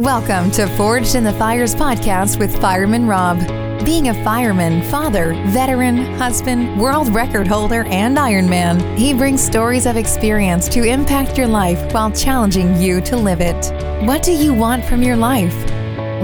Welcome to Forged in the Fires podcast with Fireman Rob. Being a fireman, father, veteran, husband, world record holder, and Ironman, he brings stories of experience to impact your life while challenging you to live it. What do you want from your life?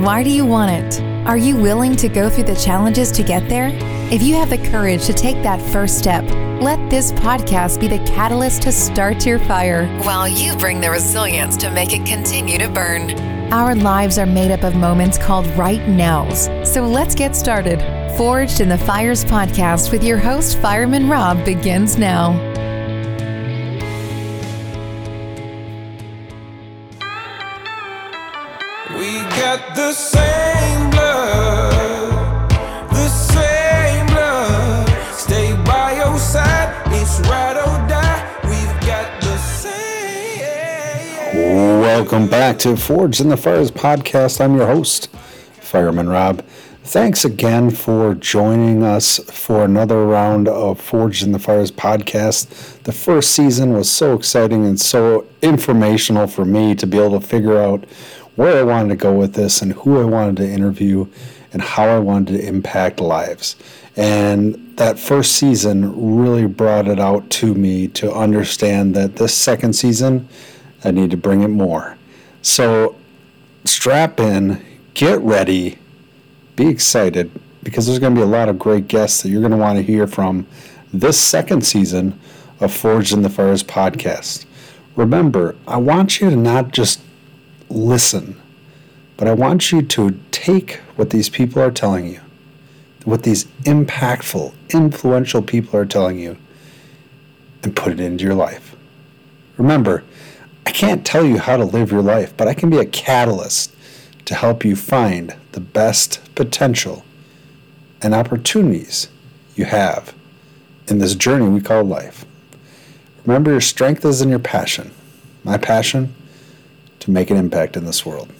Why do you want it? Are you willing to go through the challenges to get there? If you have the courage to take that first step, let this podcast be the catalyst to start your fire while you bring the resilience to make it continue to burn. Our lives are made up of moments called right nows. So let's get started. Forged in the Fires podcast with your host, Fireman Rob, begins now. We got the same Welcome back to Forged in the Fires podcast. I'm your host, Fireman Rob. Thanks again for joining us for another round of Forged in the Fires podcast. The first season was so exciting and so informational for me to be able to figure out where I wanted to go with this and who I wanted to interview and how I wanted to impact lives. And that first season really brought it out to me to understand that this second season, I need to bring it more. So strap in, get ready, be excited because there's going to be a lot of great guests that you're going to want to hear from this second season of Forged in the Fires podcast. Remember, I want you to not just listen, but I want you to take what these people are telling you, what these impactful, influential people are telling you, and put it into your life. Remember, I can't tell you how to live your life, but I can be a catalyst to help you find the best potential and opportunities you have in this journey we call life. Remember, your strength is in your passion. My passion to make an impact in this world.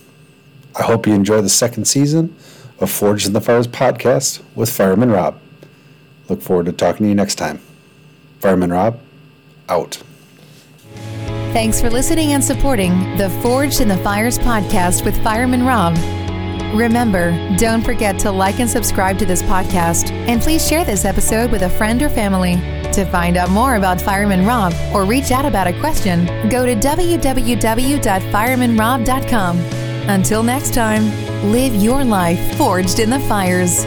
I hope you enjoy the second season of Forged in the Fires podcast with Fireman Rob. Look forward to talking to you next time. Fireman Rob, out. Thanks for listening and supporting the Forged in the Fires podcast with Fireman Rob. Remember, don't forget to like and subscribe to this podcast, and please share this episode with a friend or family. To find out more about Fireman Rob or reach out about a question, go to www.firemanrob.com. Until next time, live your life forged in the fires.